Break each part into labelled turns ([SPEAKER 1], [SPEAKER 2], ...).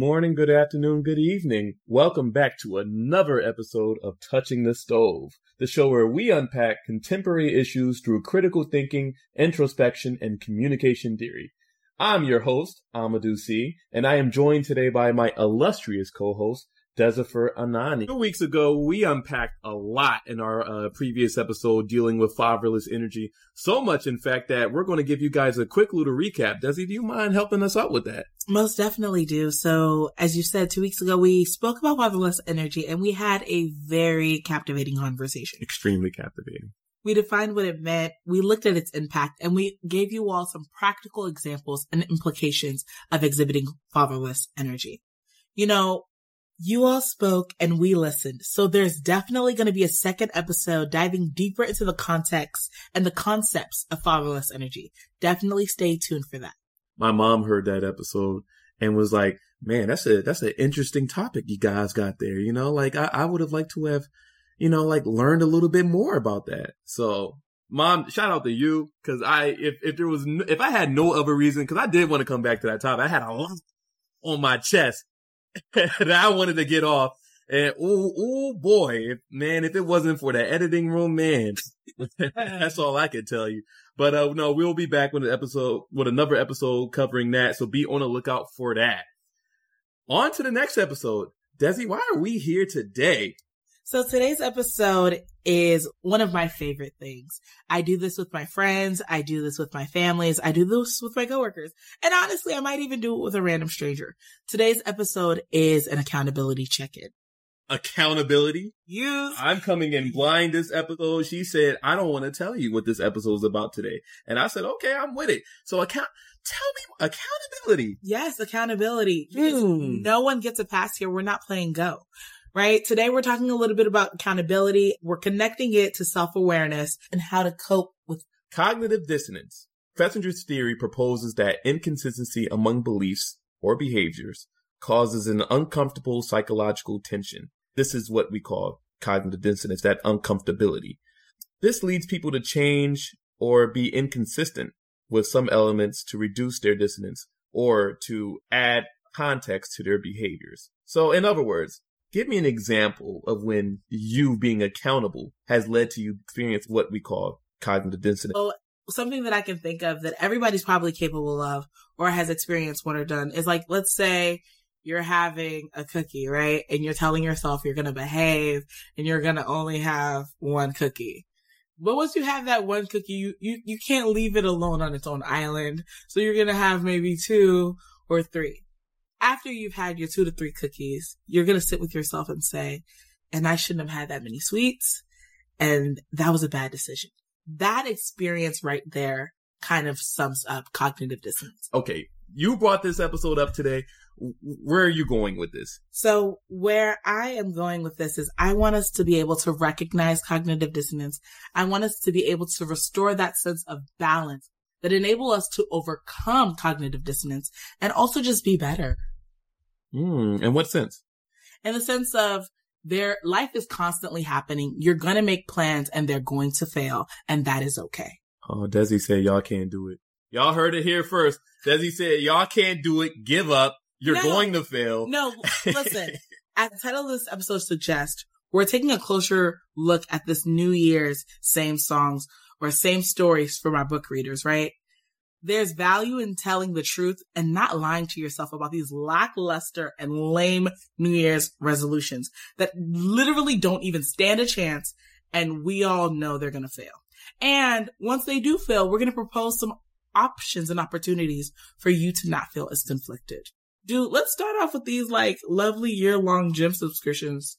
[SPEAKER 1] Morning, good afternoon, good evening. Welcome back to another episode of Touching the Stove, the show where we unpack contemporary issues through critical thinking, introspection, and communication theory. I'm your host, Amadou C, and I am joined today by my illustrious co-host, Desifer Anani. Two weeks ago, we unpacked a lot in our uh, previous episode dealing with fatherless energy. So much, in fact, that we're going to give you guys a quick little recap. Desi, do you mind helping us out with that?
[SPEAKER 2] Most definitely do. So, as you said, two weeks ago, we spoke about fatherless energy and we had a very captivating conversation.
[SPEAKER 1] Extremely captivating.
[SPEAKER 2] We defined what it meant. We looked at its impact and we gave you all some practical examples and implications of exhibiting fatherless energy. You know, you all spoke and we listened. So there's definitely going to be a second episode diving deeper into the context and the concepts of fatherless energy. Definitely stay tuned for that.
[SPEAKER 1] My mom heard that episode and was like, man, that's a, that's an interesting topic you guys got there. You know, like I, I would have liked to have, you know, like learned a little bit more about that. So mom, shout out to you. Cause I, if, if there was, no, if I had no other reason, cause I did want to come back to that topic, I had a lot on my chest that I wanted to get off. And oh, oh boy, man, if it wasn't for the editing room, man, that's all I can tell you. But uh, no, we'll be back with an episode, with another episode covering that. So be on the lookout for that. On to the next episode. Desi, why are we here today?
[SPEAKER 2] So today's episode is one of my favorite things. I do this with my friends. I do this with my families. I do this with my coworkers. And honestly, I might even do it with a random stranger. Today's episode is an accountability check-in.
[SPEAKER 1] Accountability?
[SPEAKER 2] Yes.
[SPEAKER 1] I'm coming in blind this episode. She said, I don't want to tell you what this episode is about today. And I said, okay, I'm with it. So account, tell me accountability.
[SPEAKER 2] Yes, accountability. Hmm. No one gets a pass here. We're not playing go right? Today we're talking a little bit about accountability. We're connecting it to self-awareness and how to cope with
[SPEAKER 1] cognitive dissonance. Festinger's theory proposes that inconsistency among beliefs or behaviors causes an uncomfortable psychological tension. This is what we call cognitive dissonance, that uncomfortability. This leads people to change or be inconsistent with some elements to reduce their dissonance or to add context to their behaviors. So in other words, Give me an example of when you being accountable has led to you experience what we call cognitive dissonance.
[SPEAKER 2] Well, something that I can think of that everybody's probably capable of or has experienced one or done is like, let's say you're having a cookie, right? And you're telling yourself you're going to behave and you're going to only have one cookie. But once you have that one cookie, you, you, you can't leave it alone on its own island. So you're going to have maybe two or three after you've had your two to three cookies, you're going to sit with yourself and say, and I shouldn't have had that many sweets. And that was a bad decision. That experience right there kind of sums up cognitive dissonance.
[SPEAKER 1] Okay. You brought this episode up today. Where are you going with this?
[SPEAKER 2] So where I am going with this is I want us to be able to recognize cognitive dissonance. I want us to be able to restore that sense of balance that enable us to overcome cognitive dissonance and also just be better.
[SPEAKER 1] Mm, in what sense?
[SPEAKER 2] In the sense of their life is constantly happening. You're going to make plans and they're going to fail and that is okay.
[SPEAKER 1] Oh, Desi said y'all can't do it. Y'all heard it here first. Desi said y'all can't do it. Give up. You're no, going to fail.
[SPEAKER 2] No, listen. as the title of this episode suggests, we're taking a closer look at this New Year's same songs or same stories for my book readers, right? There's value in telling the truth and not lying to yourself about these lackluster and lame New Year's resolutions that literally don't even stand a chance. And we all know they're going to fail. And once they do fail, we're going to propose some options and opportunities for you to not feel as conflicted. Dude, let's start off with these like lovely year long gym subscriptions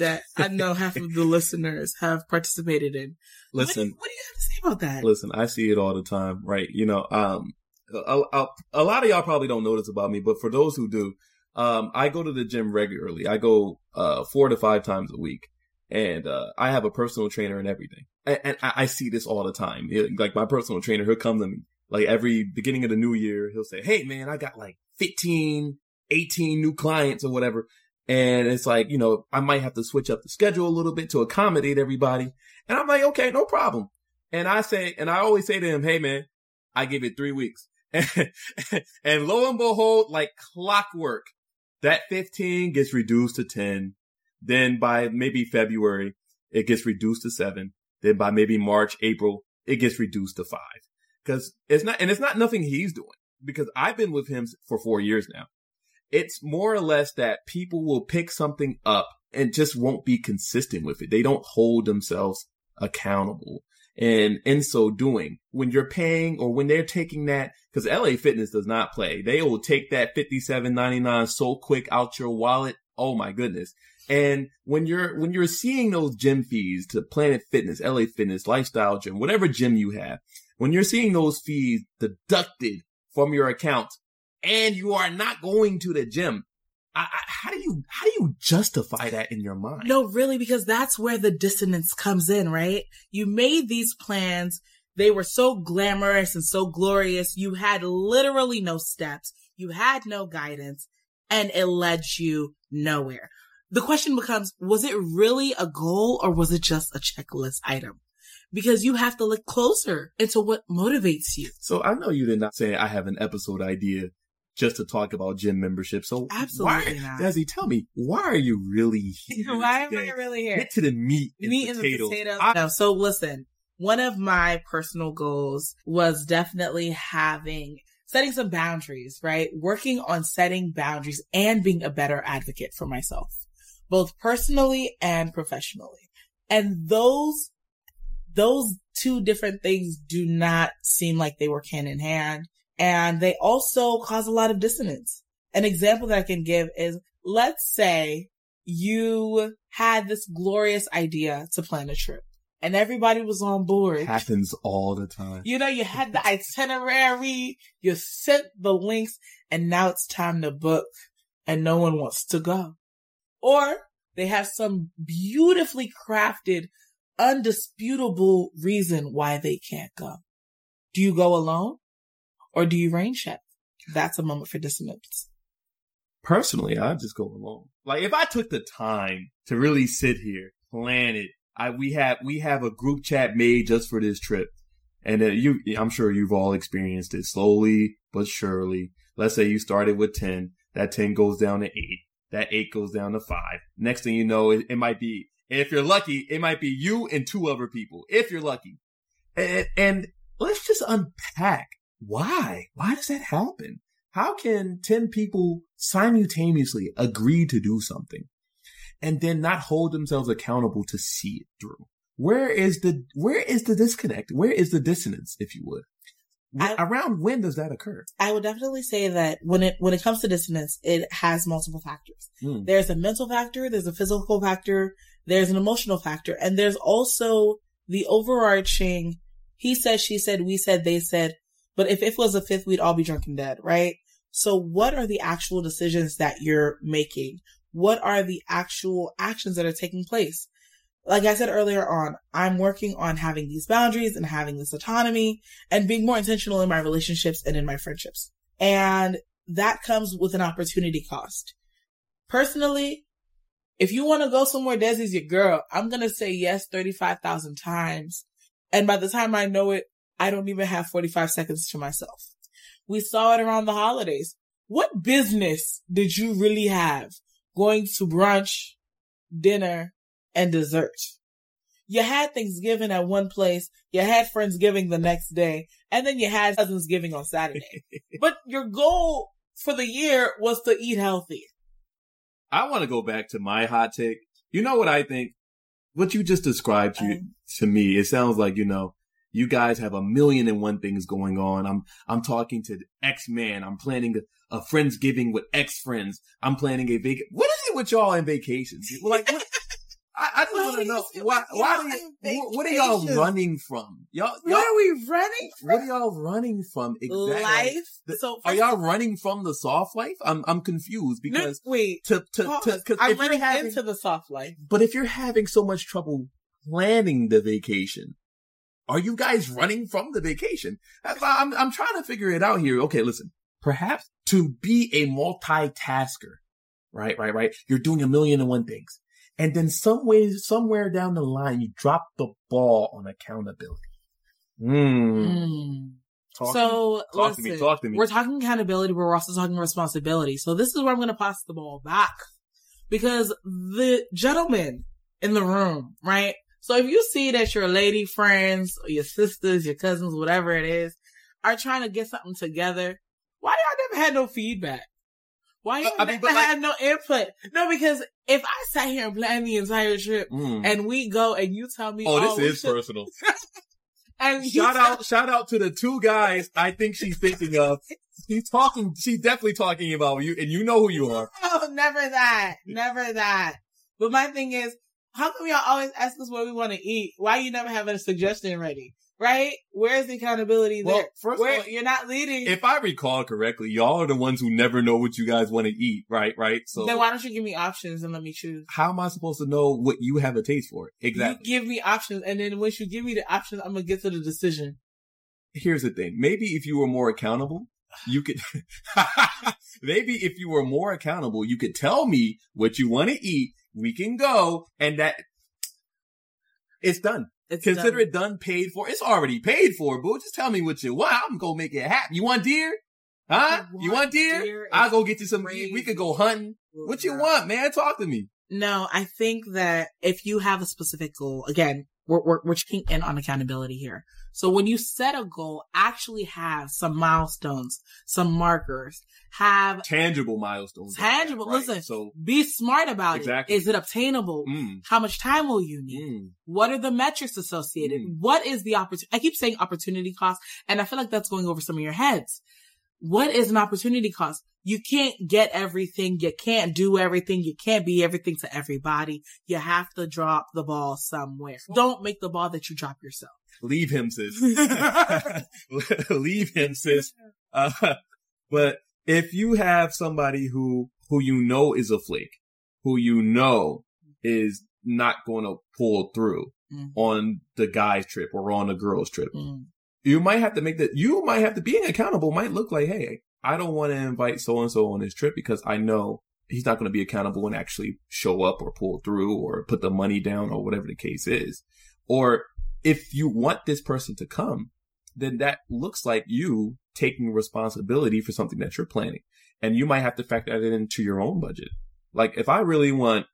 [SPEAKER 2] that I know half of the listeners have participated in.
[SPEAKER 1] Listen,
[SPEAKER 2] what, what, do you have to say about that?
[SPEAKER 1] Listen, I see it all the time, right? You know, um, a, a, a, lot of y'all probably don't know this about me, but for those who do, um, I go to the gym regularly. I go, uh, four to five times a week and, uh, I have a personal trainer and everything. And, and I, I, see this all the time. It, like my personal trainer, he'll come to me like every beginning of the new year. He'll say, Hey man, I got like 15, 18 new clients or whatever. And it's like, you know, I might have to switch up the schedule a little bit to accommodate everybody. And I'm like, okay, no problem. And I say, and I always say to him, Hey man, I give it three weeks. and lo and behold, like clockwork, that 15 gets reduced to 10. Then by maybe February, it gets reduced to seven. Then by maybe March, April, it gets reduced to five. Cause it's not, and it's not nothing he's doing because I've been with him for four years now. It's more or less that people will pick something up and just won't be consistent with it. They don't hold themselves accountable. And in so doing, when you're paying or when they're taking that, because LA Fitness does not play, they will take that $57.99 so quick out your wallet. Oh my goodness. And when you're, when you're seeing those gym fees to Planet Fitness, LA Fitness, Lifestyle Gym, whatever gym you have, when you're seeing those fees deducted from your account and you are not going to the gym, I, I, how do you how do you justify that in your mind?
[SPEAKER 2] No, really, because that's where the dissonance comes in, right? You made these plans. They were so glamorous and so glorious. You had literally no steps. You had no guidance and it led you nowhere. The question becomes, was it really a goal or was it just a checklist item? Because you have to look closer into what motivates you.
[SPEAKER 1] So I know you did not say I have an episode idea just to talk about gym membership. So
[SPEAKER 2] absolutely
[SPEAKER 1] why,
[SPEAKER 2] not.
[SPEAKER 1] Desi, tell me, why are you really here?
[SPEAKER 2] why am I really here?
[SPEAKER 1] Get to the meat and
[SPEAKER 2] meat
[SPEAKER 1] potatoes.
[SPEAKER 2] and the potatoes. I- no, so listen, one of my personal goals was definitely having setting some boundaries, right? Working on setting boundaries and being a better advocate for myself, both personally and professionally. And those, those two different things do not seem like they work hand in hand and they also cause a lot of dissonance. An example that I can give is let's say you had this glorious idea to plan a trip and everybody was on board.
[SPEAKER 1] Happens all the time.
[SPEAKER 2] You know, you had the itinerary, you sent the links, and now it's time to book and no one wants to go. Or they have some beautifully crafted, undisputable reason why they can't go. Do you go alone? Or do you rain check? That's a moment for dissonance.
[SPEAKER 1] Personally, I just go along. Like if I took the time to really sit here, plan it, I we have we have a group chat made just for this trip, and you, I'm sure you've all experienced it slowly but surely. Let's say you started with ten, that ten goes down to eight, that eight goes down to five. Next thing you know, it, it might be if you're lucky, it might be you and two other people if you're lucky, and, and let's just unpack why? Why does that happen? How can 10 people simultaneously agree to do something and then not hold themselves accountable to see it through? Where is the, where is the disconnect? Where is the dissonance, if you would?
[SPEAKER 2] I-
[SPEAKER 1] Around when does that occur?
[SPEAKER 2] I would definitely say that when it when it comes to dissonance, it has multiple factors.
[SPEAKER 1] Hmm.
[SPEAKER 2] There's a mental factor, there's a physical factor, there's an emotional factor, and there's also the overarching he said, she said, we said, they said, but if it was a fifth, we'd all be drunk and dead, right? So what are the actual decisions that you're making? What are the actual actions that are taking place? Like I said earlier on, I'm working on having these boundaries and having this autonomy and being more intentional in my relationships and in my friendships. And that comes with an opportunity cost. Personally, if you want to go somewhere, Desi's your girl. I'm going to say yes 35,000 times. And by the time I know it, I don't even have 45 seconds to myself. We saw it around the holidays. What business did you really have going to brunch, dinner, and dessert? You had Thanksgiving at one place, you had Friendsgiving the next day, and then you had Cousinsgiving on Saturday. but your goal for the year was to eat healthy.
[SPEAKER 1] I want to go back to my hot take. You know what I think? What you just described to,
[SPEAKER 2] Um,
[SPEAKER 1] to me, it sounds like, you know, you guys have a million and one things going on. I'm, I'm talking to X man. I'm planning a, a Friendsgiving with X friends. I'm planning a vac. What is it with y'all and vacations? Like, what? I, I just want to know why, why do you, what, are y'all running from? Y'all, y'all,
[SPEAKER 2] What are we running from?
[SPEAKER 1] what are y'all running from exactly?
[SPEAKER 2] Life.
[SPEAKER 1] The-
[SPEAKER 2] so
[SPEAKER 1] Are y'all running from the soft life? I'm, I'm confused
[SPEAKER 2] No,
[SPEAKER 1] because
[SPEAKER 2] wait.
[SPEAKER 1] to, to,
[SPEAKER 2] Pause.
[SPEAKER 1] to, cause
[SPEAKER 2] I'm
[SPEAKER 1] if you're
[SPEAKER 2] running
[SPEAKER 1] having,
[SPEAKER 2] into the soft life.
[SPEAKER 1] but if you're having so much trouble planning the vacation, are you guys running from the vacation? I'm, I'm trying to figure it out here. Okay, listen, perhaps to be a multitasker, right, right, right. You're doing a million and one things. And then some way, somewhere down the line, you drop the ball on accountability. Hmm.
[SPEAKER 2] Mm.
[SPEAKER 1] Talk
[SPEAKER 2] so
[SPEAKER 1] Talk
[SPEAKER 2] listen,
[SPEAKER 1] to me. Talk to me.
[SPEAKER 2] we're talking accountability, but we're also talking responsibility. So this is where I'm going to pass the ball back because the gentleman in the room, right? So if you see that your lady friends or your sisters, your cousins, whatever it is, are trying to get something together, why y'all never had no feedback? Why y'all
[SPEAKER 1] I mean,
[SPEAKER 2] never
[SPEAKER 1] like-
[SPEAKER 2] had no input? No, because if I sat here and planned the entire trip
[SPEAKER 1] Mm.
[SPEAKER 2] and we go and you tell me,
[SPEAKER 1] Oh, this is
[SPEAKER 2] should-
[SPEAKER 1] personal.
[SPEAKER 2] and
[SPEAKER 1] shout out, shout out to the two guys I think she's thinking of. She's talking, she's definitely talking about you, and you know who you are.
[SPEAKER 2] Oh, never that. Never that. But my thing is, how come y'all always ask us what we want to eat? Why you never have a suggestion ready? Right? Where's the accountability
[SPEAKER 1] Well,
[SPEAKER 2] there?
[SPEAKER 1] first
[SPEAKER 2] Where
[SPEAKER 1] of all,
[SPEAKER 2] you're not leading.
[SPEAKER 1] if I recall correctly, y'all are the ones who never know what you guys want to eat, right? Right? So
[SPEAKER 2] then why don't you give me options and let me choose?
[SPEAKER 1] how am I supposed to know what you have a taste for? Exactly.
[SPEAKER 2] You give me options, and then once you give me the options, I'm gonna get to the decision.
[SPEAKER 1] Here's the thing. Maybe if you were more accountable, you could, maybe if you were more accountable, you could tell me what you want to eat. We can go and that it's done.
[SPEAKER 2] It's
[SPEAKER 1] Consider
[SPEAKER 2] done.
[SPEAKER 1] it done, paid for. It's already paid for, boo. Just tell me what you want. I'm gonna make it happen. You want deer? Huh?
[SPEAKER 2] I
[SPEAKER 1] you
[SPEAKER 2] want
[SPEAKER 1] want deer?
[SPEAKER 2] deer.
[SPEAKER 1] I'll go get you some.
[SPEAKER 2] crazy.
[SPEAKER 1] We could go hunting. What you want, man? Talk to me.
[SPEAKER 2] No, I think that if you have a specific goal, again, we're, we're, we're checking in on accountability here. So when you set a goal, actually have some milestones, some markers, have,
[SPEAKER 1] Tangible milestones.
[SPEAKER 2] Tangible,
[SPEAKER 1] that, right?
[SPEAKER 2] listen.
[SPEAKER 1] So,
[SPEAKER 2] be smart about
[SPEAKER 1] Exactly.
[SPEAKER 2] it. Is it obtainable?
[SPEAKER 1] mm,
[SPEAKER 2] How much time will you need?
[SPEAKER 1] mm.
[SPEAKER 2] What are the metrics associated?
[SPEAKER 1] Mm.
[SPEAKER 2] What is the opportunity? I keep saying opportunity cost, and I feel like that's going over some of your heads. What is an opportunity cost? You can't get everything. You can't do everything. You can't be everything to everybody. You have to drop the ball somewhere. Don't make the ball that you drop yourself.
[SPEAKER 1] Leave him, sis. Leave him, sis. Uh, but if you have somebody who, who you know is a flake, who you know is not going to pull through
[SPEAKER 2] Mm.
[SPEAKER 1] on the guy's trip or on the girl's trip,
[SPEAKER 2] Mm.
[SPEAKER 1] You might have to make that, you might have to, being accountable might look like, hey, I don't want to invite so and so on this trip because I know he's not going to be accountable and actually show up or pull through or put the money down or whatever the case is. Or if you want this person to come, then that looks like you taking responsibility for something that you're planning. And you might have to factor that into your own budget. Like if I really want,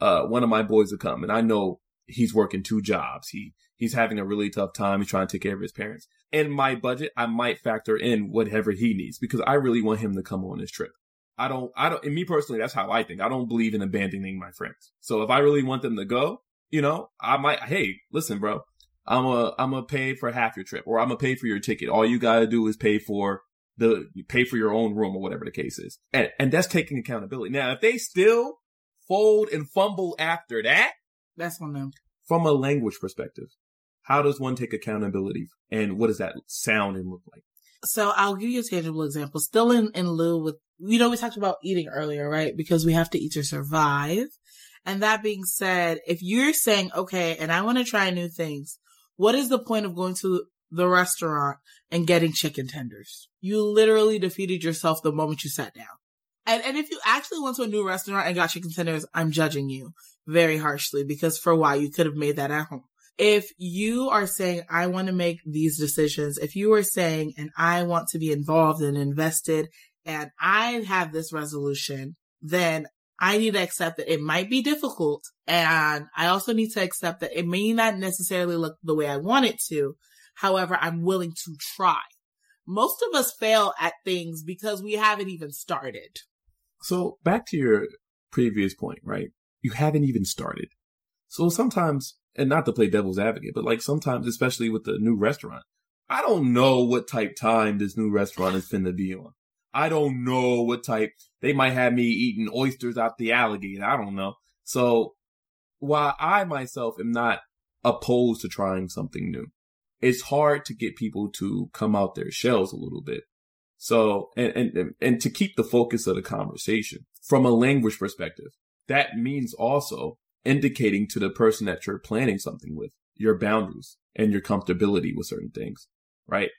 [SPEAKER 1] uh, one of my boys to come and I know he's working two jobs. He, he's having a really tough time. He's trying to take care of his parents. In my budget, I might factor in whatever he needs because I really want him to come on this trip. I don't, I don't, and me personally, that's how I think. I don't believe in abandoning my friends. So if I really want them to go, you know, I might, hey, listen, bro, I'm a, I'm gonna pay for half your trip or I'm gonna pay for your ticket. All you gotta do is pay for the, pay for your own room or whatever the case is. And, and that's taking accountability. Now, if they still fold and fumble after that,
[SPEAKER 2] That's on them.
[SPEAKER 1] from a language perspective, how does one take accountability and what does that sound and look like?
[SPEAKER 2] So I'll give you a tangible example. Still in, in lieu with, you know, we talked about eating earlier, right? Because we have to eat to survive. And that being said, if you're saying, okay, and I want to try new things, what is the point of going to the restaurant and getting chicken tenders? You literally defeated yourself the moment you sat down. And, and if you actually went to a new restaurant and got chicken tenders, I'm judging you very harshly because for why you could have made that at home. If you are saying, I want to make these decisions, if you are saying, and I want to be involved and invested and I have this resolution, then I need to accept that it might be difficult. And I also need to accept that it may not necessarily look the way I want it to. However, I'm willing to try. Most of us fail at things because we haven't even started.
[SPEAKER 1] So back to your previous point, right? You haven't even started. So sometimes, and not to play devil's advocate, but like sometimes, especially with the new restaurant, I don't know what type time this new restaurant is finna be on. I don't know what type, they might have me eating oysters out the alligator. I don't know. So while I myself am not opposed to trying something new, it's hard to get people to come out their shells a little bit. So, and, and, and to keep the focus of the conversation from a language perspective, that means also indicating to the person that you're planning something with your boundaries and your comfortability with certain things, right?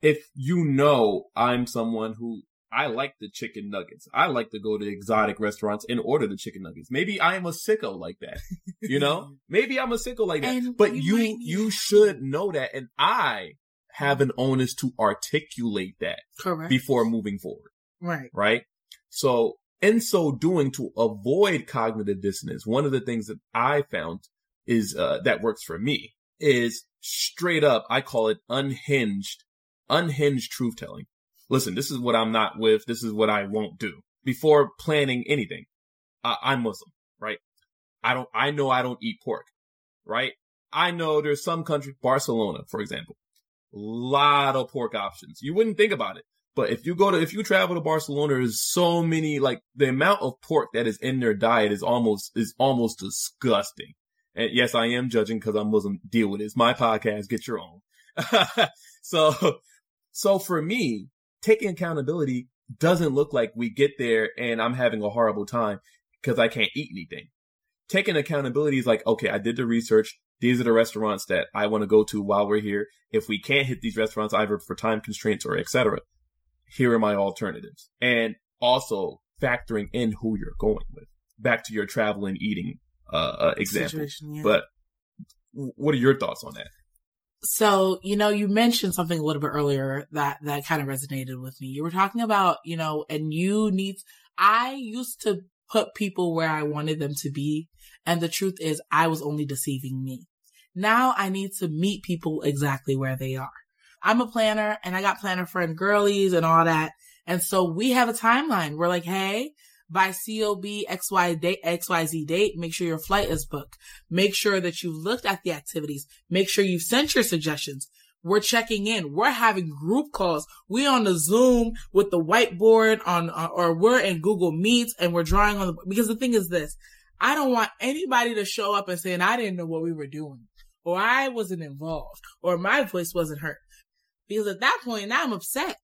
[SPEAKER 1] If you know I'm someone who I like the chicken nuggets. I like to go to exotic restaurants and order the chicken nuggets. Maybe I am a sicko like that. You know? Maybe I'm a sicko like that.
[SPEAKER 2] And
[SPEAKER 1] but
[SPEAKER 2] you
[SPEAKER 1] you you should know that and I have an onus to articulate that
[SPEAKER 2] Correct.
[SPEAKER 1] before moving forward,
[SPEAKER 2] right.
[SPEAKER 1] right? So in so doing to avoid cognitive dissonance, one of the things that I found is, uh, that works for me is straight up, I call it unhinged, unhinged truth telling. Listen, this is what I'm not with. This is what I won't do before planning anything. Uh, I'm Muslim, right? I don't, I know I don't eat pork, right? I know there's some country, Barcelona, for example, lot of pork options. You wouldn't think about it. But if you go to, if you travel to Barcelona, there's so many, like the amount of pork that is in their diet is almost, is almost disgusting. And yes, I am judging because I'm Muslim. Deal with it. It's my podcast. Get your own. so, so for me, taking accountability doesn't look like we get there and I'm having a horrible time because I can't eat anything. Taking accountability is like, okay, I did the research. These are the restaurants that I want to go to while we're here. If we can't hit these restaurants either for time constraints or etc., here are my alternatives. And also factoring in who you're going with. Back to your travel and eating uh, uh example.
[SPEAKER 2] Yeah.
[SPEAKER 1] But what are your thoughts on that?
[SPEAKER 2] So, you know, you mentioned something a little bit earlier that, that kind of resonated with me. You were talking about, you know, and you need, I used to put people where I wanted them to be. And the truth is I was only deceiving me. Now I need to meet people exactly where they are. I'm a planner and I got planner friend girlies and all that. And so we have a timeline. We're like, Hey, by COB XY date, XYZ date, make sure your flight is booked. Make sure that you've looked at the activities. Make sure you've sent your suggestions. We're checking in. We're having group calls. We're on the Zoom with the whiteboard on, uh, or we're in Google Meets and we're drawing on the, because the thing is this, I don't want anybody to show up and saying, I didn't know what we were doing or I wasn't involved or my voice wasn't heard. Because at that point, now I'm upset.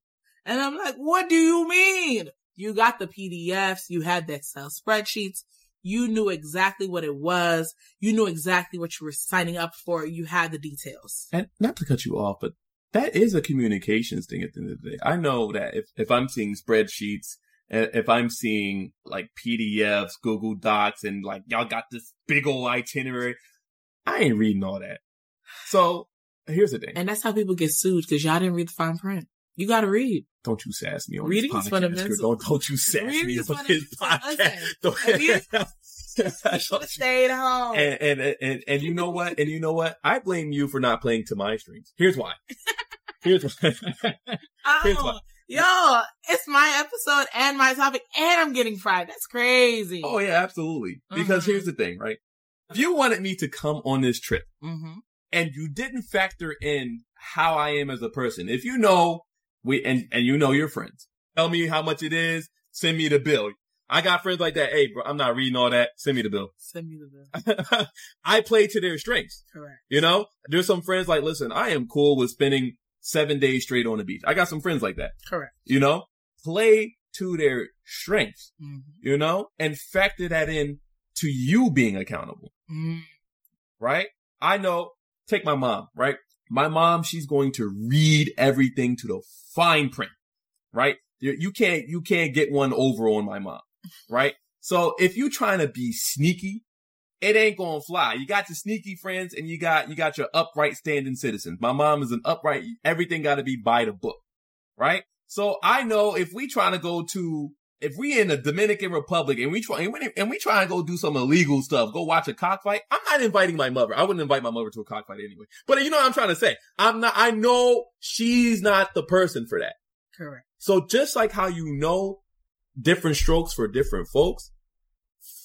[SPEAKER 2] And I'm like, what do you mean? You got the PDFs, you had the Excel spreadsheets, you knew exactly what it was, you knew exactly what you were signing up for, you had the details.
[SPEAKER 1] And not to cut you off, but that is a communications thing at the end of the day. I know that if, if I'm seeing spreadsheets, eh, if I'm seeing like PDFs, Google Docs, and like y'all got this big old itinerary, I ain't reading all that. So here's the thing.
[SPEAKER 2] And that's how people get sued because y'all didn't read the fine print. You got to read.
[SPEAKER 1] Don't you sass me on
[SPEAKER 2] Reading
[SPEAKER 1] this
[SPEAKER 2] is
[SPEAKER 1] podcast.
[SPEAKER 2] fundamental.
[SPEAKER 1] Don't, don't you sass
[SPEAKER 2] Reading
[SPEAKER 1] me on this podcast.
[SPEAKER 2] You should have stayed home.
[SPEAKER 1] and, and and and you know what? And you know what? I blame you for not playing to my strings. Here's why. Here's why. Here's
[SPEAKER 2] oh,
[SPEAKER 1] why.
[SPEAKER 2] yo, it's my episode and my topic, and I'm getting fried. That's crazy.
[SPEAKER 1] Oh yeah, absolutely. Because
[SPEAKER 2] Mhm.
[SPEAKER 1] here's the thing, right? If you wanted me to come on this trip
[SPEAKER 2] Mm-hmm.
[SPEAKER 1] And you didn't factor in how I am as a person, if you know we and and you know your friends, tell me how much it is, send me the bill. I got friends like that. Hey, bro, I'm not reading all that. Send me the bill.
[SPEAKER 2] Send me the bill.
[SPEAKER 1] I play to their strengths.
[SPEAKER 2] Correct.
[SPEAKER 1] You know, there's some friends like, listen, I am cool with spending seven days straight on the beach. I got some friends like that.
[SPEAKER 2] Correct.
[SPEAKER 1] You know, play to their strengths.
[SPEAKER 2] Mm-hmm.
[SPEAKER 1] You know, and factor that in to you being accountable.
[SPEAKER 2] Mm-hmm.
[SPEAKER 1] right? I know, take my mom, right? My mom, she's going to read everything to the fine print, right? You, can't, you can't get one over on my mom, right? So if you're trying to be sneaky, it ain't gonna fly. You got your sneaky friends and you got, you got your upright standing citizens. My mom is an upright, everything gotta be by the book, right? So I know if we trying to go to if we in the Dominican Republic and we try and we, and we try and go do some illegal stuff, go watch a cockfight, I'm not inviting my mother. I wouldn't invite my mother to a cockfight anyway. But you know what I'm trying to say? I'm not, I know she's not the person for that.
[SPEAKER 2] Correct.
[SPEAKER 1] So just like how you know different strokes for different folks,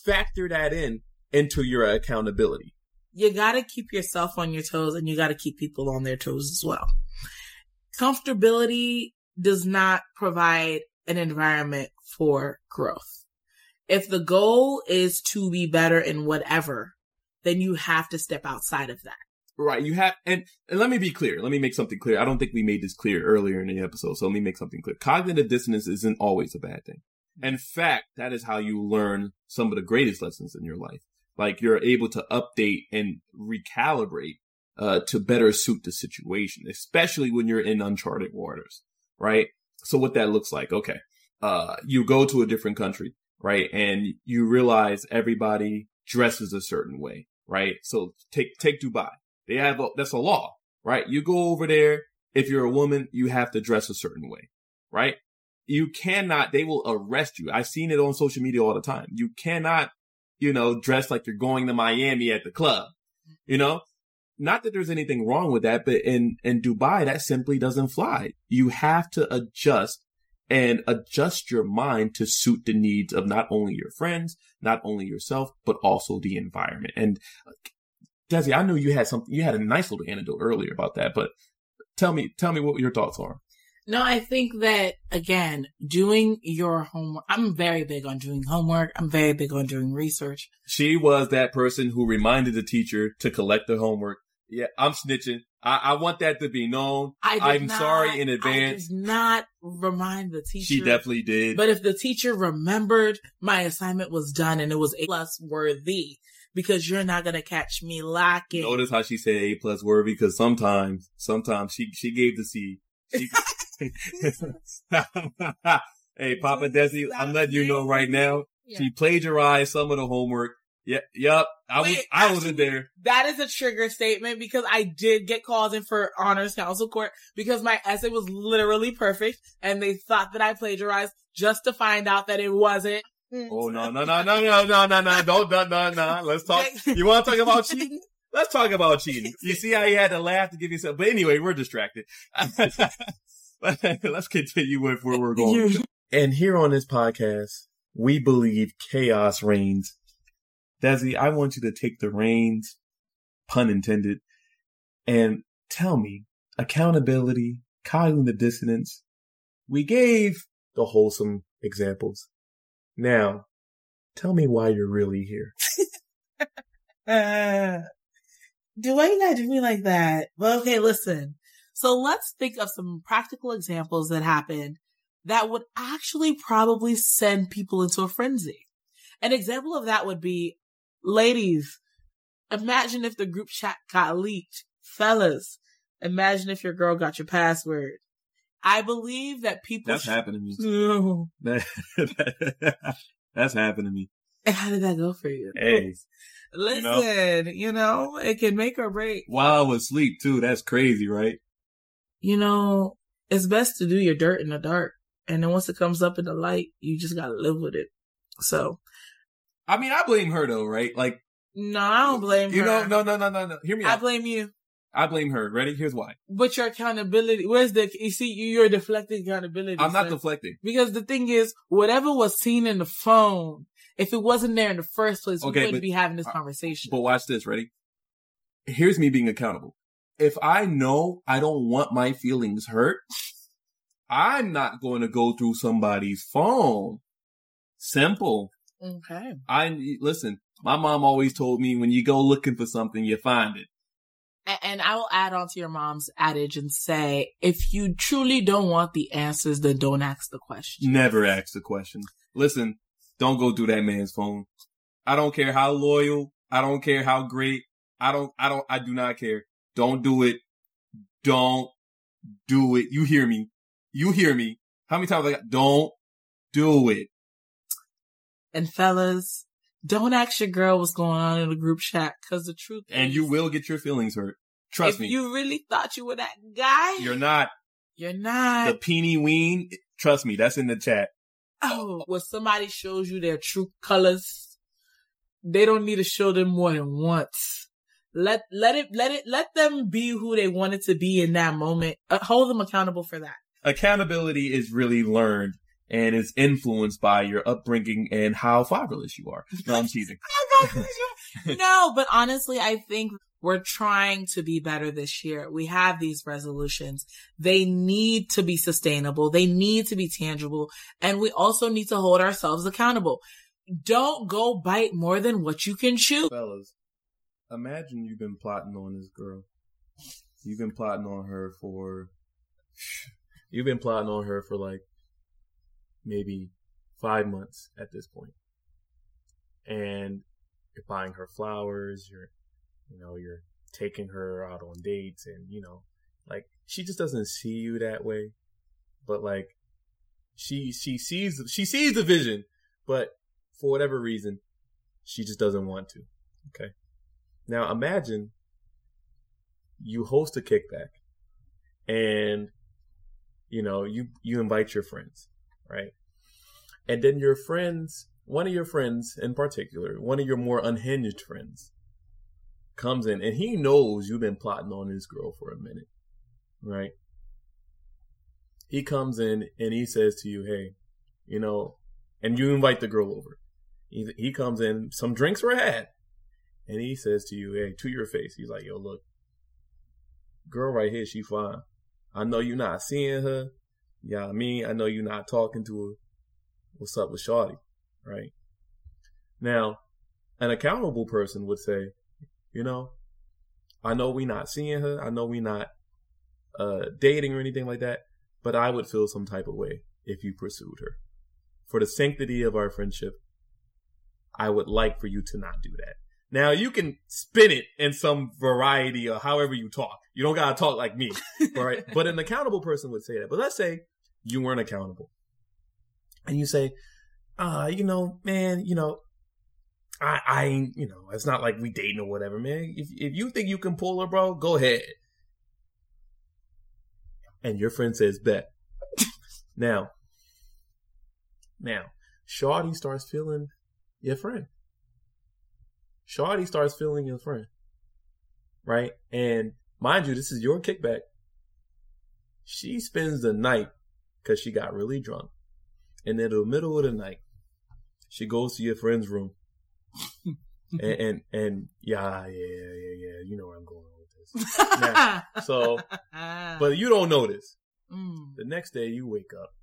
[SPEAKER 1] factor that in into your accountability.
[SPEAKER 2] You gotta keep yourself on your toes and you gotta keep people on their toes as well. Comfortability does not provide an environment for growth. If the goal is to be better in whatever, then you have to step outside of that.
[SPEAKER 1] Right. You have, and, and let me be clear. Let me make something clear. I don't think we made this clear earlier in the episode. So let me make something clear. Cognitive dissonance isn't always a bad thing. In fact, that is how you learn some of the greatest lessons in your life. Like you're able to update and recalibrate, uh, to better suit the situation, especially when you're in uncharted waters. Right. So what that looks like. Okay. Uh, you go to a different country, right? And you realize everybody dresses a certain way, right? So take, take Dubai. They have, a, that's a law, right? You go over there if you're a woman, you have to dress a certain way, right? You cannot, they will arrest you. I've seen it on social media all the time. You cannot, you know, dress like you're going to Miami at the club, you know? Not that there's anything wrong with that, but in, in Dubai, that simply doesn't fly. You have to adjust and adjust your mind to suit the needs of not only your friends, not only yourself, but also the environment. And uh, Desi, I know you had something, you had a nice little anecdote earlier about that, but tell me, tell me what your thoughts are.
[SPEAKER 2] No, I think that again, doing your homework, I'm very big on doing homework. I'm very big on doing research.
[SPEAKER 1] She was that person who reminded the teacher to collect the homework. Yeah, I'm snitching. I, I want that to be known. I am sorry in advance.
[SPEAKER 2] I did not remind the teacher.
[SPEAKER 1] She definitely did.
[SPEAKER 2] But if the teacher remembered, my assignment was done and it was A plus worthy because you're not gonna catch me lacking.
[SPEAKER 1] Notice how she said A plus worthy because sometimes, sometimes she she gave the C. She, hey, Papa Desi, I'm letting you know right now. Yeah. She plagiarized some of the homework. Yeah, yep. I Wait, was, I wasn't there.
[SPEAKER 2] That is a trigger statement because I did get called in for honors council court because my essay was literally perfect and they thought that I plagiarized just to find out that it wasn't. Mm.
[SPEAKER 1] Oh no no no no no no no no! Don't no no no! Let's talk. You want to talk about cheating? Let's talk about cheating. You see how you had to laugh to give yourself. But anyway, we're distracted. Let's continue with where we're going. And here on this podcast, we believe chaos reigns. Desi, I want you to take the reins, pun intended, and tell me accountability, cognitive the dissonance. We gave the wholesome examples. Now, tell me why you're really here.
[SPEAKER 2] uh, do why you gotta do me like that? Well, okay, listen. So let's think of some practical examples that happened that would actually probably send people into a frenzy. An example of that would be, ladies, imagine if the group chat got leaked. Fellas, imagine if your girl got your password. I believe that people.
[SPEAKER 1] That's sh- happened to me. That's happened to me.
[SPEAKER 2] And how did that go for you?
[SPEAKER 1] Hey.
[SPEAKER 2] Listen, you know, you know, it can make or break.
[SPEAKER 1] While I was asleep too. That's crazy, right?
[SPEAKER 2] You know, it's best to do your dirt in the dark. And then once it comes up in the light, you just gotta live with it. So.
[SPEAKER 1] I mean, I blame her though, right? Like.
[SPEAKER 2] No, I don't blame
[SPEAKER 1] you
[SPEAKER 2] her.
[SPEAKER 1] You know, no, no, no, no, no. Hear me out.
[SPEAKER 2] I
[SPEAKER 1] out.
[SPEAKER 2] blame you.
[SPEAKER 1] I blame her. Ready? Here's why.
[SPEAKER 2] But your accountability, where's the, you see, you're deflecting accountability.
[SPEAKER 1] I'm not deflecting.
[SPEAKER 2] Because the thing is, whatever was seen in the phone, if it wasn't there in the first place, we okay, wouldn't but, be having this conversation.
[SPEAKER 1] But watch this. Ready? Here's me being accountable. If I know I don't want my feelings hurt, I'm not going to go through somebody's phone. Simple. Mm.
[SPEAKER 2] Okay.
[SPEAKER 1] I, listen, my mom always told me when you go looking for something, you find it.
[SPEAKER 2] And I will add on to your mom's adage and say, if you truly don't want the answers, then don't ask the question.
[SPEAKER 1] Never ask the question. Listen, don't go through that man's phone. I don't care how loyal. I don't care how great. I don't, I don't, I do not care. Don't do it. Don't do it. You hear me. You hear me. How many times I got, don't do it.
[SPEAKER 2] And fellas, don't ask your girl what's going on in the group chat because the truth
[SPEAKER 1] and
[SPEAKER 2] is,
[SPEAKER 1] you will get your feelings hurt. Trust
[SPEAKER 2] if
[SPEAKER 1] me.
[SPEAKER 2] You really thought you were that guy?
[SPEAKER 1] You're not.
[SPEAKER 2] You're not.
[SPEAKER 1] The peeny ween. Trust me, that's in the chat.
[SPEAKER 2] Oh, when somebody shows you their true colors, they don't need to show them more than once. Let let it let it let them be who they wanted to be in that moment. Uh, hold them accountable for that.
[SPEAKER 1] Accountability is really learned and is influenced by your upbringing and how fatherless you are. No, I'm teasing.
[SPEAKER 2] no, but honestly, I think we're trying to be better this year. We have these resolutions. They need to be sustainable. They need to be tangible. And we also need to hold ourselves accountable. Don't go bite more than what you can chew.
[SPEAKER 1] Fellas, imagine you've been plotting on this girl. You've been plotting on her for, you've been plotting on her for like maybe five months at this point. And you're buying her flowers, you're, you know, you're taking her out on dates and, you know, like she just doesn't see you that way. But like she, she sees, she sees the vision, but for whatever reason, she just doesn't want to. Okay. Now imagine you host a kickback and you know you you invite your friends, right? And then your friends, one of your friends in particular, one of your more unhinged friends, comes in and he knows you've been plotting on this girl for a minute, right? He comes in and he says to you, "Hey, you know," and you invite the girl over. He, he comes in, some drinks were had, and he says to you, "Hey, to your face," he's like, "Yo, look, girl right here, she fine. I know you're not seeing her. Yeah, I mean, I know you're not talking to her. What's up with Shawty, right? Now, an accountable person would say, you know, I know we're not seeing her. I know we're not uh, dating or anything like that, but I would feel some type of way if you pursued her. For the sanctity of our friendship, I would like for you to not do that. Now you can spin it in some variety or however you talk. You don't gotta talk like me, right? but an accountable person would say that. But let's say you weren't accountable, and you say, "Uh, you know, man, you know, I, I, you know, it's not like we dating or whatever, man. If if you think you can pull her, bro, go ahead." And your friend says, "Bet." now, now, Shawty starts feeling your friend. Shawty starts feeling your friend. Right? And mind you, this is your kickback. She spends the night because she got really drunk. And in the middle of the night, she goes to your friend's room. and, and, and yeah, yeah, yeah, yeah, you know where I'm going with this. Now, so, but you don't notice.
[SPEAKER 2] Mm.
[SPEAKER 1] The next day you wake up.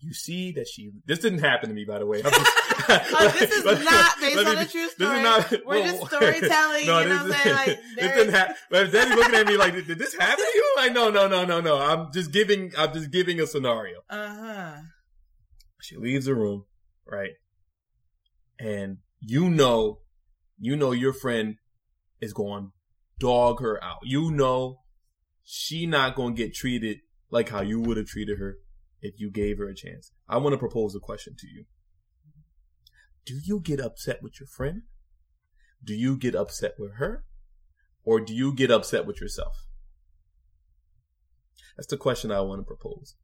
[SPEAKER 1] You see that she. This didn't happen to me, by the way. Just-
[SPEAKER 2] Oh, this is
[SPEAKER 1] Let
[SPEAKER 2] not based on
[SPEAKER 1] me-
[SPEAKER 2] a true
[SPEAKER 1] this is
[SPEAKER 2] story.
[SPEAKER 1] not-
[SPEAKER 2] We're just storytelling, you know what I'm saying? Like,
[SPEAKER 1] this didn't happen. But Daddy's looking at me like, did, this happen to you? Like, no, no, no, no, no. I'm just giving. I'm just giving a scenario.
[SPEAKER 2] Uh-huh.
[SPEAKER 1] She leaves the room, right? And you know, you know your friend is going dog her out. You know she not going to get treated like how you would have treated her if you gave her a chance. I want to propose a question to you. Do you get upset with your friend? Do you get upset with her? Or do you get upset with yourself? That's the question I want to propose.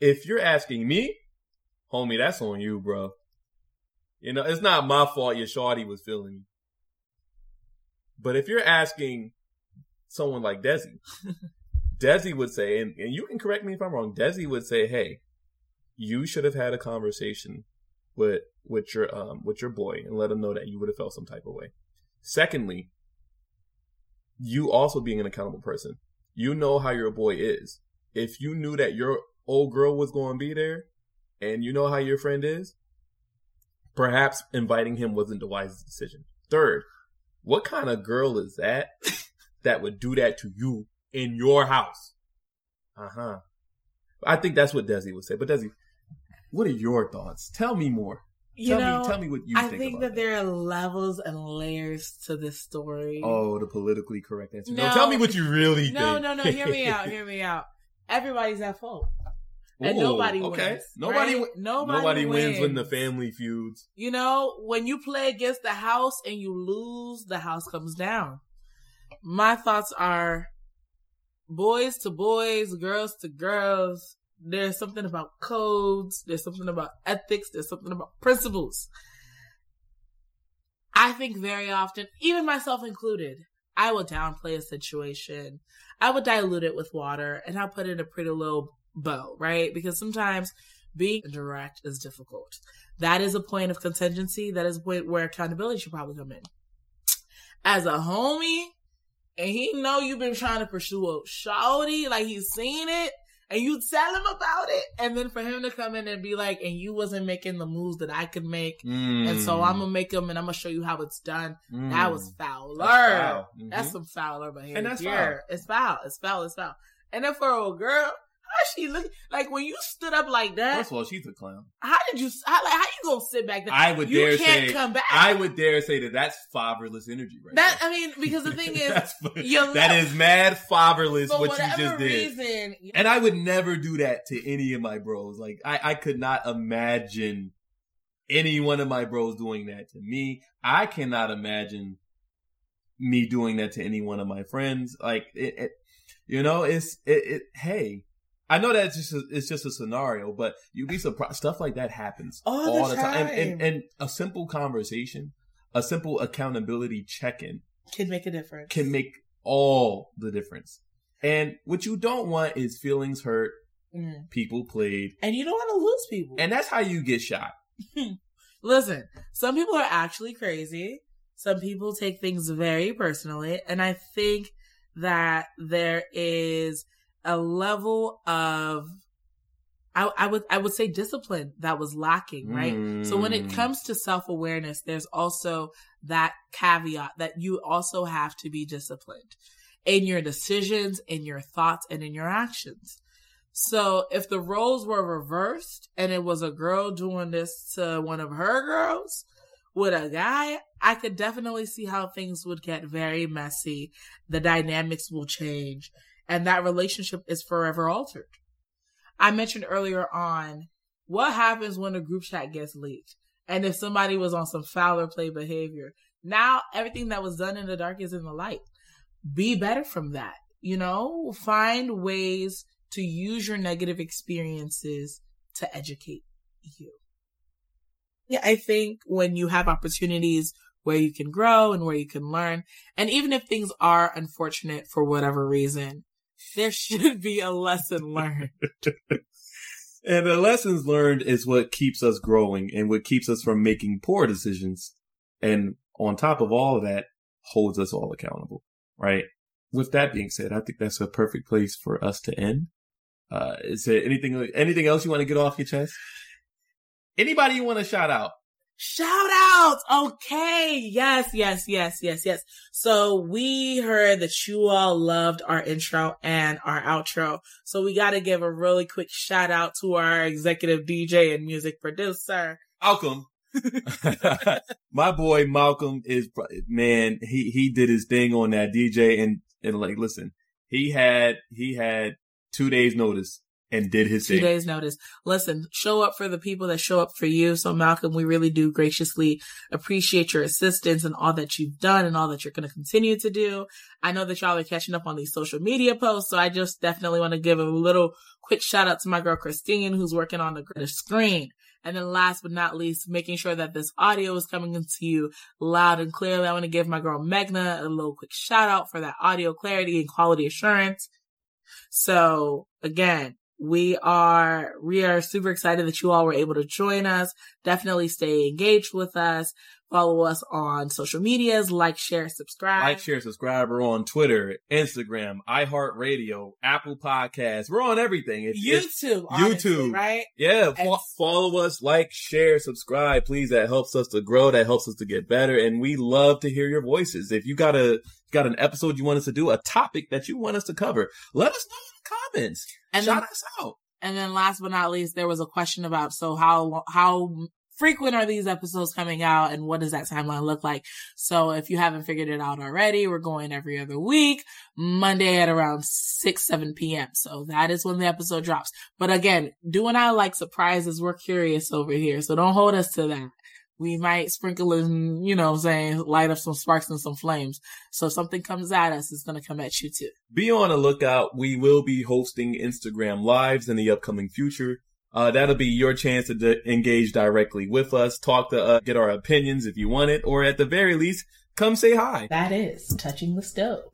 [SPEAKER 1] If you're asking me, homie, that's on you, bro. You know, it's not my fault your shorty was feeling you. But if you're asking someone like Desi, Desi would say, and, and you can correct me if I'm wrong, Desi would say, hey, you should have had a conversation with with your um with your boy and let him know that you would have felt some type of way. Secondly, you also being an accountable person, you know how your boy is. If you knew that your old girl was going to be there, and you know how your friend is, perhaps inviting him wasn't the wisest decision. Third, what kind of girl is that that would do that to you in your house? Uh huh. I think that's what Desi would say. But Desi, what are your thoughts? Tell me more.
[SPEAKER 2] You
[SPEAKER 1] tell
[SPEAKER 2] know,
[SPEAKER 1] me, tell me what you think.
[SPEAKER 2] I
[SPEAKER 1] think.
[SPEAKER 2] think
[SPEAKER 1] about
[SPEAKER 2] that there are levels and layers to this story.
[SPEAKER 1] Oh, the politically correct answer. No,
[SPEAKER 2] No.
[SPEAKER 1] tell me what you really
[SPEAKER 2] no,
[SPEAKER 1] think.
[SPEAKER 2] no, no. No. Hear me out. Hear me out. Everybody's at fault. And
[SPEAKER 1] Ooh,
[SPEAKER 2] nobody
[SPEAKER 1] okay.
[SPEAKER 2] wins.
[SPEAKER 1] Nobody,
[SPEAKER 2] right? nobody,
[SPEAKER 1] nobody wins.
[SPEAKER 2] wins
[SPEAKER 1] when the family feuds.
[SPEAKER 2] You know, when you play against the house and you lose, the house comes down. My thoughts are boys to boys, girls to girls. There's something about codes. There's something about ethics. There's something about principles. I think very often, even myself included, I will downplay a situation. I will dilute it with water and I'll put in a pretty little bow, right? Because sometimes being direct is difficult. That is a point of contingency. That is a point where accountability should probably come in. As a homie, and he know you've been trying to pursue a shawty, like he's seen it, and you tell him about it, and then for him to come in and be like, and you wasn't making the moves that I could make, and so I'm gonna make them and I'm gonna show you how it's done. That was fouler.
[SPEAKER 1] Mm. That's foul. Mhm.
[SPEAKER 2] That's some fouler behavior.
[SPEAKER 1] And that's foul.
[SPEAKER 2] It's foul. It's foul. It's foul. And then for a girl, how she look like when you stood up like that?
[SPEAKER 1] First of all, she's a clown.
[SPEAKER 2] How did you? How, like how you gonna sit back there?
[SPEAKER 1] I would
[SPEAKER 2] you
[SPEAKER 1] dare
[SPEAKER 2] can't
[SPEAKER 1] say.
[SPEAKER 2] come back.
[SPEAKER 1] I would dare say that that's fatherless energy, right?
[SPEAKER 2] that
[SPEAKER 1] there.
[SPEAKER 2] I mean, because the thing is,
[SPEAKER 1] That's- that is mad fatherless what you just did.
[SPEAKER 2] reason,
[SPEAKER 1] And I would never do that to any of my bros. Like I, I could not imagine any one of my bros doing that to me. I cannot imagine me doing that to any one of my friends. Like it, it You know, it's it. it hey, I know that it's just a, it's just a scenario, but you'd be surprised. Stuff like that happens
[SPEAKER 2] All the
[SPEAKER 1] And, and,
[SPEAKER 2] time.
[SPEAKER 1] and a simple conversation, a simple accountability check-in
[SPEAKER 2] Can make a difference.
[SPEAKER 1] can make all the difference. And what you don't want is feelings hurt,
[SPEAKER 2] Mm.
[SPEAKER 1] people played,
[SPEAKER 2] And you don't want to lose people.
[SPEAKER 1] and that's how you get shot.
[SPEAKER 2] Listen, some people are actually crazy. Some people take things very personally. And I think that there is a level of, I, I would, I would say discipline that was lacking, right? So when it
[SPEAKER 1] Mm.
[SPEAKER 2] comes to self awareness, there's also that caveat that you also have to be disciplined in your decisions, in your thoughts, and in your actions. So if the roles were reversed and it was a girl doing this to one of her girls with a guy, I could definitely see how things would get very messy. The dynamics will change and that relationship is forever altered. I mentioned earlier on what happens when a group chat gets leaked and if somebody was on some foul or play behavior. Now everything that was done in the dark is in the light. Be better from that. You know, find ways to use your negative experiences to educate you. Yeah, I think when you have opportunities where you can grow and where you can learn, and even if things are unfortunate for whatever reason, there should be a lesson learned.
[SPEAKER 1] And the lessons learned is what keeps us growing and what keeps us from making poor decisions. And on top of all of that, holds us all accountable, right? With that being said, I think that's a perfect place for us to end. Uh, is there anything, anything else you want to get off your chest? Anybody you want to shout out?
[SPEAKER 2] Shout outs. Okay. Yes, yes, yes, yes, yes. So we heard that you all loved our intro and our outro. So we got to give a really quick shout out to our executive DJ and music producer.
[SPEAKER 1] Malcolm. My boy Malcolm is man. He he did his thing on that DJ and and like listen, he had he had two days notice and did his
[SPEAKER 2] Two
[SPEAKER 1] thing.
[SPEAKER 2] days notice. Listen, show up for the people that show up for you. So Malcolm, we really do graciously appreciate your assistance and all that you've done and all that you're going to continue to do. I know that y'all are catching up on these social media posts. So I just definitely want to give a little quick shout out to my girl Christine, who's working on the, the screen. And then last but not least, making sure that this audio is coming into you loud and clearly. I want to give my girl Megna a little quick shout out for that audio clarity and quality assurance. So again, we are, we are super excited that you all were able to join us. Definitely stay engaged with us. Follow us on social medias, like, share, subscribe.
[SPEAKER 1] Like, share, subscribe. We're on Twitter, Instagram, iHeartRadio, Apple Podcasts. We're on everything. If-
[SPEAKER 2] YouTube, honestly,
[SPEAKER 1] YouTube.
[SPEAKER 2] right?
[SPEAKER 1] yeah, fo- follow us, like, share, subscribe. Please, that helps us to grow. That helps us to get better. And we love to hear your voices. If you got a got an episode you want us to do, a topic that you want us to cover, let us know comments.
[SPEAKER 2] And
[SPEAKER 1] Shout
[SPEAKER 2] then,
[SPEAKER 1] us out.
[SPEAKER 2] and then last but not least, there was a question about, so how, how frequent are these episodes coming out and what does that timeline look like? So if you haven't figured it out already, we're going every other week, Monday at around 6, 7 p.m. So that is when the episode drops. But again, do and I like surprises, we're curious over here. So don't hold us to that. We might sprinkle in, you know what I'm saying, light up some sparks and some flames. So if something comes at us, it's going to come at you too.
[SPEAKER 1] Be on the lookout. We will be hosting Instagram lives in the upcoming future. Uh, that'll be your chance to d- engage directly with us, talk to us, get our opinions if you want it, or at the very least, come say hi.
[SPEAKER 2] That is touching the stove.